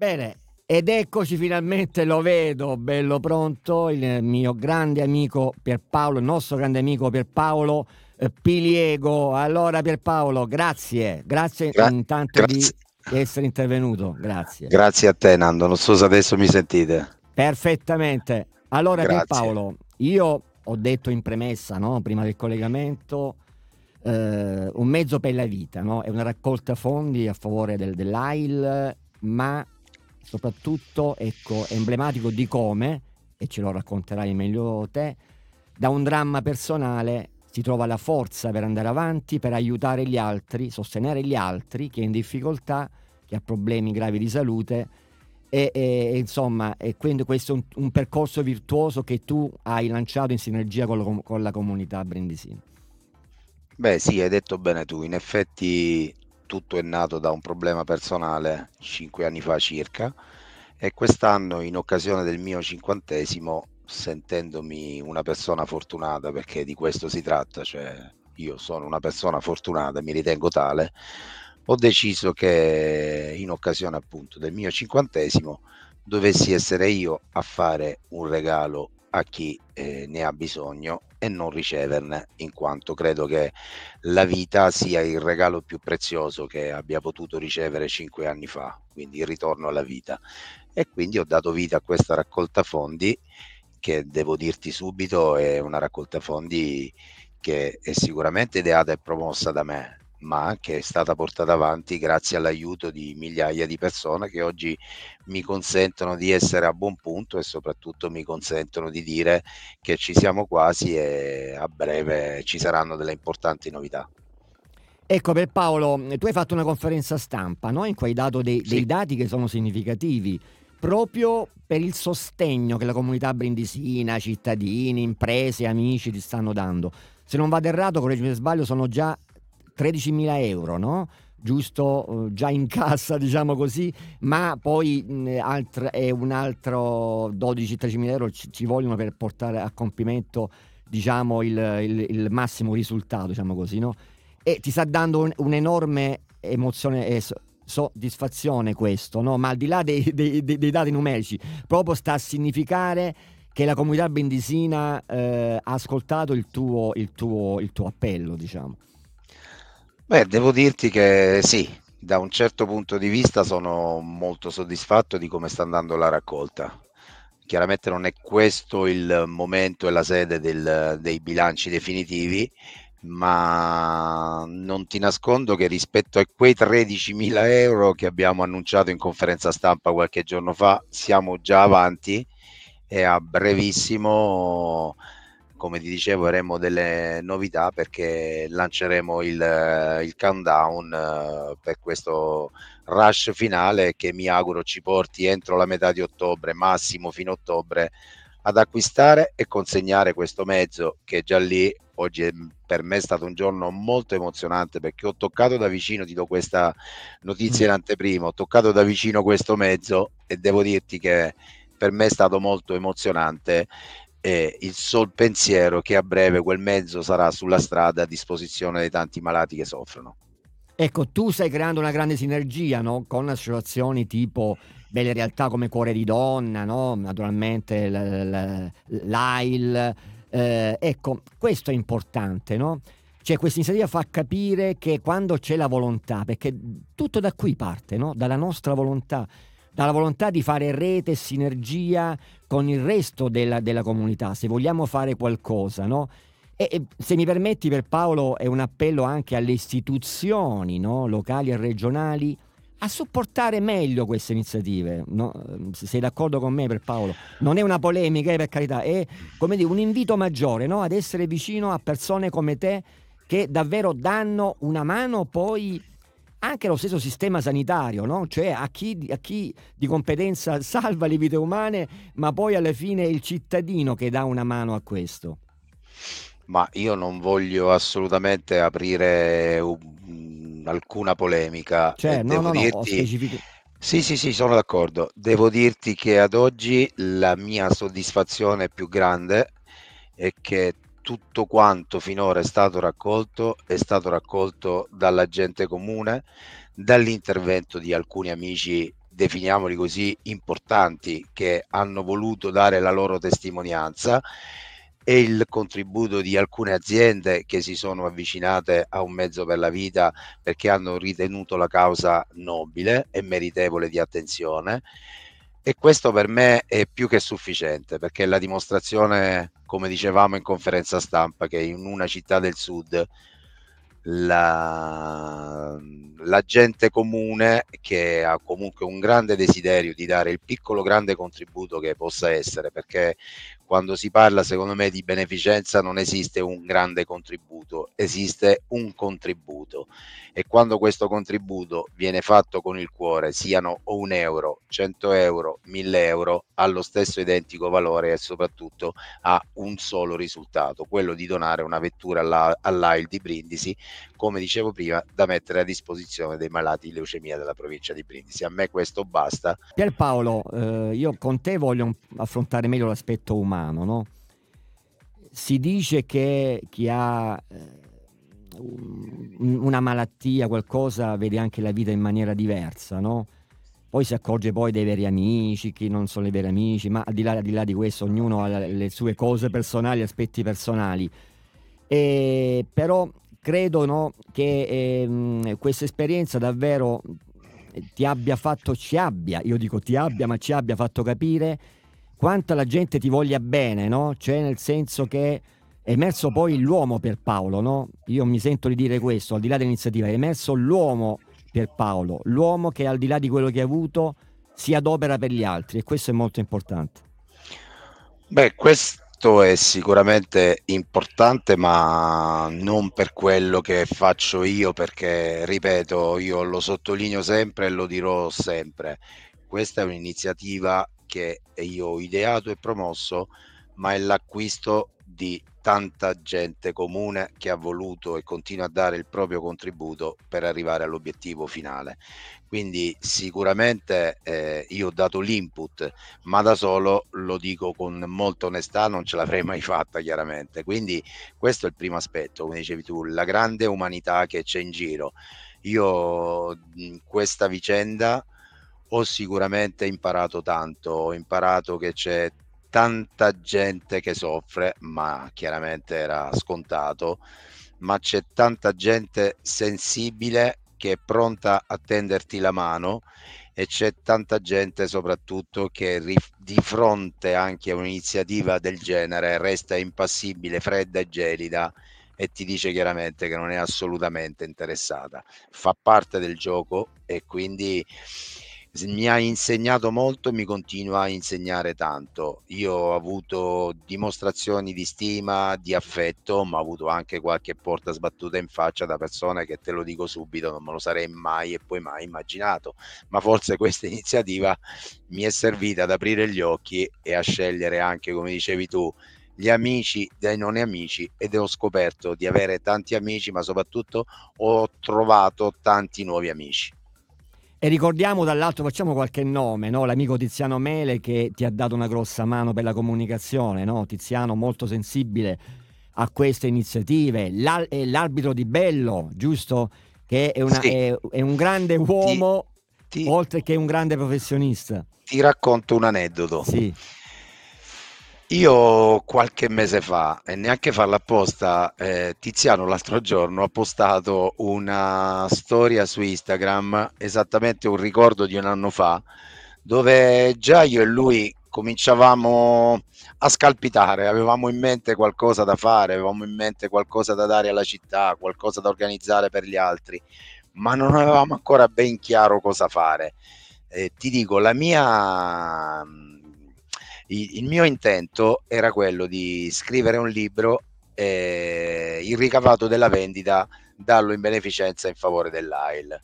Bene, ed eccoci finalmente, lo vedo, bello pronto, il mio grande amico Pierpaolo, il nostro grande amico Pierpaolo eh, Piliego. Allora Pierpaolo, grazie, grazie Gra- intanto di grazie. essere intervenuto, grazie. Grazie a te Nando, non so se adesso mi sentite. Perfettamente. Allora Grazie. Pierpaolo, io ho detto in premessa, no, prima del collegamento, eh, un mezzo per la vita, no? È una raccolta fondi a favore del- dell'AIL, ma soprattutto, ecco, emblematico di come, e ce lo racconterai meglio te, da un dramma personale si trova la forza per andare avanti, per aiutare gli altri, sostenere gli altri, chi è in difficoltà, chi ha problemi gravi di salute. E, e- insomma, e quindi questo è un, un percorso virtuoso che tu hai lanciato in sinergia con la, con la comunità brindisina. Beh, sì, hai detto bene tu. In effetti tutto è nato da un problema personale cinque anni fa circa e quest'anno, in occasione del mio cinquantesimo, sentendomi una persona fortunata, perché di questo si tratta, cioè io sono una persona fortunata, mi ritengo tale, ho deciso che in occasione appunto del mio cinquantesimo dovessi essere io a fare un regalo a chi eh, ne ha bisogno e non riceverne, in quanto credo che la vita sia il regalo più prezioso che abbia potuto ricevere cinque anni fa, quindi il ritorno alla vita. E quindi ho dato vita a questa raccolta fondi che devo dirti subito è una raccolta fondi che è sicuramente ideata e promossa da me, ma che è stata portata avanti grazie all'aiuto di migliaia di persone che oggi mi consentono di essere a buon punto e soprattutto mi consentono di dire che ci siamo quasi e a breve ci saranno delle importanti novità. Ecco, per Paolo, tu hai fatto una conferenza stampa, no? In cui hai dato dei, dei Sì. dati che sono significativi, proprio per il sostegno che la comunità brindisina, cittadini, imprese, amici ti stanno dando. Se non vado errato, correggimi se sbaglio, sono già 13.000 euro, no? Giusto, eh, già in cassa, diciamo così, ma poi mh, alt- è un altro 12-13.000 euro ci, ci vogliono per portare a compimento, diciamo, il, il- il massimo risultato, diciamo così, no? E ti sta dando un- un'enorme emozione e so- soddisfazione questo, no? Ma al di là dei, dei- dei- dati numerici, proprio sta a significare che la comunità brindisina eh, ha ascoltato il tuo, il tuo- il tuo appello, diciamo. Beh, devo dirti che sì, da un certo punto di vista sono molto soddisfatto di come sta andando la raccolta. Chiaramente non è questo il momento e la sede del- dei bilanci definitivi, ma non ti nascondo che rispetto a quei 13.000 euro che abbiamo annunciato in conferenza stampa qualche giorno fa, siamo già avanti e a brevissimo, come ti dicevo, avremo delle novità perché lanceremo il, il countdown eh, per questo rush finale che mi auguro ci porti entro la metà di ottobre, massimo fino a ottobre, ad acquistare e consegnare questo mezzo che è già lì. Oggi è- per me è stato un giorno molto emozionante perché ho toccato da vicino, ti do questa notizia in anteprima, ho toccato da vicino questo mezzo e devo dirti che per me è stato molto emozionante e il sol pensiero che a breve quel mezzo sarà sulla strada a disposizione dei tanti malati che soffrono. Ecco, tu stai creando una grande sinergia, no? Con associazioni tipo Belle Realtà come Cuore di Donna, no? Naturalmente l- l- l'AIL. eh, ecco, questo è importante, no? Cioè, questa iniziativa fa capire che quando c'è la volontà, perché tutto da qui parte, no? Dalla nostra volontà, dalla volontà di fare rete e sinergia con il resto della, della comunità, se vogliamo fare qualcosa, no? E, e se mi permetti, per Paolo, è un appello anche alle istituzioni no? locali e regionali a supportare meglio queste iniziative. no? Se Sei d'accordo con me, per Paolo? Non è una polemica, eh, per carità, è come dire, un invito maggiore no? ad essere vicino a persone come te che davvero danno una mano poi anche allo stesso sistema sanitario, no? cioè a chi, a chi di competenza salva le vite umane, ma poi alla fine è il cittadino che dà una mano a questo. Ma io non voglio assolutamente aprire un- alcuna polemica Cioè, e no, no, no, dirti, specificato. sì, sì, sì, sono d'accordo. Devo dirti che ad oggi la mia soddisfazione più grande è che tutto quanto finora è stato raccolto è stato raccolto dalla gente comune, dall'intervento di alcuni amici definiamoli così, importanti che hanno voluto dare la loro testimonianza e il contributo di alcune aziende che si sono avvicinate a un mezzo per la vita perché hanno ritenuto la causa nobile e meritevole di attenzione e questo per me è più che sufficiente perché è la dimostrazione, come dicevamo in conferenza stampa, che in una città del sud la, la gente comune che ha comunque un grande desiderio di dare il piccolo grande contributo che possa essere perché quando si parla secondo me di beneficenza non esiste un grande contributo, esiste un contributo. E quando questo contributo viene fatto con il cuore, siano un euro, 100 euro, 1000 euro, ha lo stesso identico valore e soprattutto ha un solo risultato, quello di donare una vettura alla, all'AIL di Brindisi, come dicevo prima, da mettere a disposizione dei malati di leucemia della provincia di Brindisi. A me questo basta. Pierpaolo, eh, io con te voglio affrontare meglio l'aspetto umano no? Si dice che chi ha eh, una malattia, qualcosa, vede anche la vita in maniera diversa, no? Poi si accorge poi dei veri amici, chi non sono i veri amici, ma al di là, al di, là di questo ognuno ha le sue cose personali, aspetti personali. E, però credo no, che eh, questa esperienza davvero ti abbia fatto, ci abbia, io dico ti abbia, ma ci abbia fatto capire quanta la gente ti voglia bene, no? Cioè nel senso che è emerso poi l'uomo per Paolo, no? Io mi sento di dire questo, al di là dell'iniziativa, è emerso l'uomo per Paolo, l'uomo che al di là di quello che ha avuto si adopera per gli altri e questo è molto importante. Beh, questo è sicuramente importante, ma non per quello che faccio io, perché ripeto, io lo sottolineo sempre e lo dirò sempre. Questa è un'iniziativa che io ho ideato e promosso, ma è l'acquisto di tanta gente comune che ha voluto e continua a dare il proprio contributo per arrivare all'obiettivo finale. Quindi sicuramente eh, io ho dato l'input, ma da solo lo dico con molta onestà, non ce l'avrei mai fatta chiaramente. Quindi questo è il primo aspetto, come dicevi tu, la grande umanità che c'è in giro. Io in questa vicenda ho sicuramente imparato tanto, ho imparato che c'è tanta gente che soffre, ma chiaramente era scontato, ma c'è tanta gente sensibile che è pronta a tenderti la mano e c'è tanta gente soprattutto che di fronte anche a un'iniziativa del genere resta impassibile, fredda e gelida e ti dice chiaramente che non è assolutamente interessata. Fa parte del gioco e quindi mi ha insegnato molto e mi continua a insegnare tanto. Io ho avuto dimostrazioni di stima, di affetto, ma ho avuto anche qualche porta sbattuta in faccia da persone che te lo dico subito, non me lo sarei mai e poi mai immaginato. Ma forse questa iniziativa mi è servita ad aprire gli occhi e a scegliere anche, come dicevi tu, gli amici dai non amici ed ho scoperto di avere tanti amici, ma soprattutto ho trovato tanti nuovi amici. E ricordiamo dall'altro, facciamo qualche nome, no? l'amico Tiziano Mele che ti ha dato una grossa mano per la comunicazione, no? Tiziano molto sensibile a queste iniziative, L'al- l'arbitro di Bello, giusto? Che è, una, sì. è, è un grande uomo, ti, ti, oltre che un grande professionista. Ti racconto un aneddoto. Sì. Io qualche mese fa, e neanche farla apposta, eh, Tiziano l'altro giorno ha postato una storia su Instagram, esattamente un ricordo di un anno fa, dove già io e lui cominciavamo a scalpitare, avevamo in mente qualcosa da fare, avevamo in mente qualcosa da dare alla città, qualcosa da organizzare per gli altri, ma non avevamo ancora ben chiaro cosa fare. Eh, ti dico, la mia il mio intento era quello di scrivere un libro e il ricavato della vendita darlo in beneficenza in favore dell'AIL.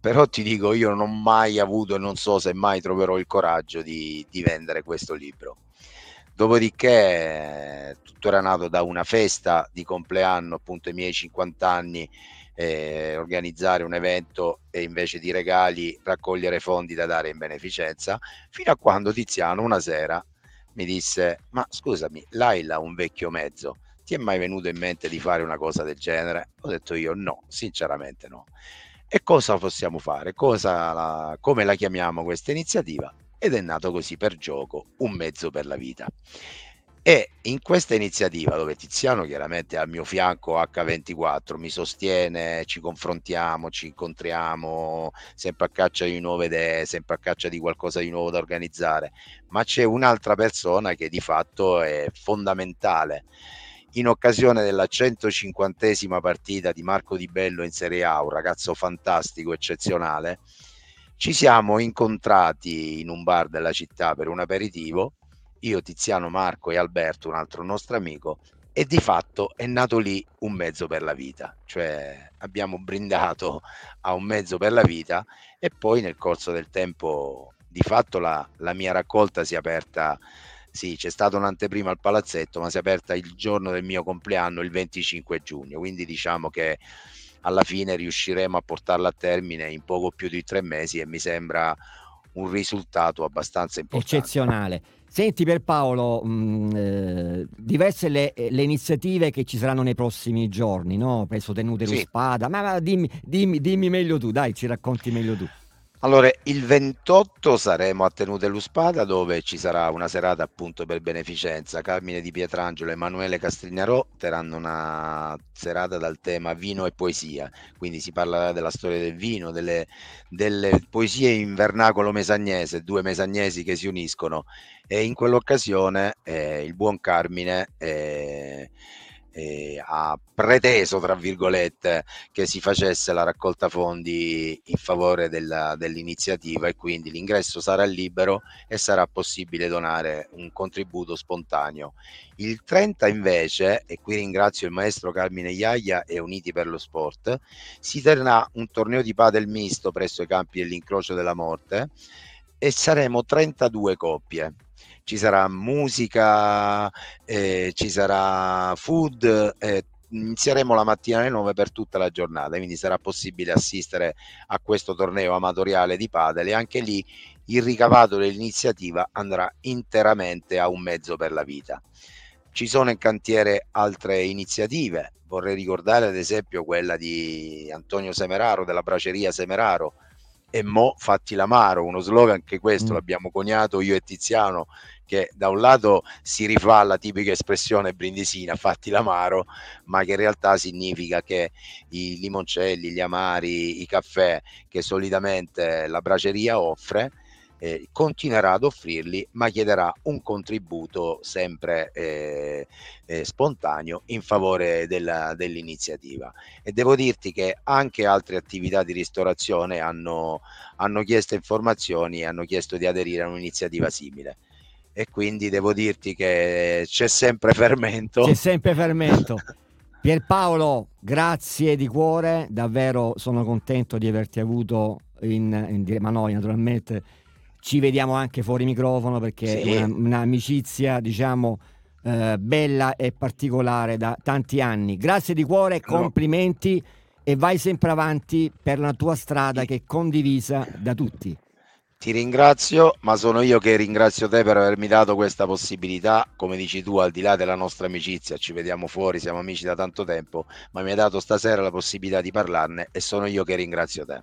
Però ti dico, io non ho mai avuto e non so se mai troverò il coraggio di, di vendere questo libro. Dopodiché tutto era nato da una festa di compleanno, appunto i miei 50 anni, eh, organizzare un evento e invece di regali raccogliere fondi da dare in beneficenza, fino a quando Tiziano una sera mi disse, ma scusami, Laila un vecchio mezzo, ti è mai venuto in mente di fare una cosa del genere? Ho detto io no, sinceramente no. E cosa possiamo fare? Cosa la, come la chiamiamo questa iniziativa? Ed è nato così per gioco un mezzo per la vita. E in questa iniziativa, dove Tiziano chiaramente è al mio fianco H24, mi sostiene, ci confrontiamo, ci incontriamo, sempre a caccia di nuove idee, sempre a caccia di qualcosa di nuovo da organizzare, ma c'è un'altra persona che di fatto è fondamentale. In occasione della 150esima partita di Marco Di Bello in Serie A, un ragazzo fantastico, eccezionale, ci siamo incontrati in un bar della città per un aperitivo io, Tiziano, Marco e Alberto, un altro nostro amico, e di fatto è nato lì un mezzo per la vita, cioè abbiamo brindato a un mezzo per la vita e poi nel corso del tempo di fatto la, la mia raccolta si è aperta, sì c'è stata un'anteprima al palazzetto, ma si è aperta il giorno del mio compleanno, il 25 giugno, quindi diciamo che alla fine riusciremo a portarla a termine in poco più di tre mesi e mi sembra un risultato abbastanza importante. Eccezionale. Senti per Paolo, mh, mm, eh, diverse le, le, iniziative che ci saranno nei prossimi giorni, no? Penso tenute sì. spada, ma, ma dimmi, dimmi, dimmi meglio tu, dai, ci racconti meglio tu. Allora, il 28 saremo a Tenute Luspada dove ci sarà una serata appunto per beneficenza. Carmine Di Pietrangelo e Emanuele Castrignarò terranno una serata dal tema vino e poesia, quindi si parlerà della storia del vino, delle, delle poesie in vernacolo mesagnese, due mesagnesi che si uniscono e in quell'occasione eh, il buon Carmine eh, eh, ha preteso, tra virgolette, che si facesse la raccolta fondi in favore della, dell'iniziativa e quindi l'ingresso sarà libero e sarà possibile donare un contributo spontaneo. Il 30 invece, e qui ringrazio il maestro Carmine Iaia e Uniti per lo Sport, si terrà un torneo di padel misto presso i campi dell'incrocio della morte e saremo 32 coppie ci sarà musica, eh, ci sarà food, eh, inizieremo la mattina alle 9 per tutta la giornata, quindi sarà possibile assistere a questo torneo amatoriale di padel e anche lì il ricavato dell'iniziativa andrà interamente a un mezzo per la vita. Ci sono in cantiere altre iniziative, vorrei ricordare ad esempio quella di Antonio Semeraro della Braceria Semeraro, e mo fatti l'amaro, uno slogan che questo mm. l'abbiamo coniato io e Tiziano, che da un lato si rifà alla tipica espressione brindisina, fatti l'amaro, ma che in realtà significa che i limoncelli, gli amari, i caffè che solitamente la braceria offre, eh, continuerà ad offrirli, ma chiederà un contributo sempre eh, eh, spontaneo in favore della, dell'iniziativa. E devo dirti che anche altre attività di ristorazione hanno, hanno chiesto informazioni e hanno chiesto di aderire a un'iniziativa simile e quindi devo dirti che c'è sempre fermento. C'è sempre fermento. Pierpaolo, grazie di cuore, davvero sono contento di averti avuto in, in ma noi naturalmente ci vediamo anche fuori microfono perché sì. è una, un'amicizia, diciamo, eh, bella e particolare da tanti anni. Grazie di cuore, complimenti e vai sempre avanti per la tua strada che è condivisa da tutti. Ti ringrazio, ma sono io che ringrazio te per avermi dato questa possibilità. Come dici tu, al di là della nostra amicizia, ci vediamo fuori, siamo amici da tanto tempo, ma mi hai dato stasera la possibilità di parlarne e sono io che ringrazio te.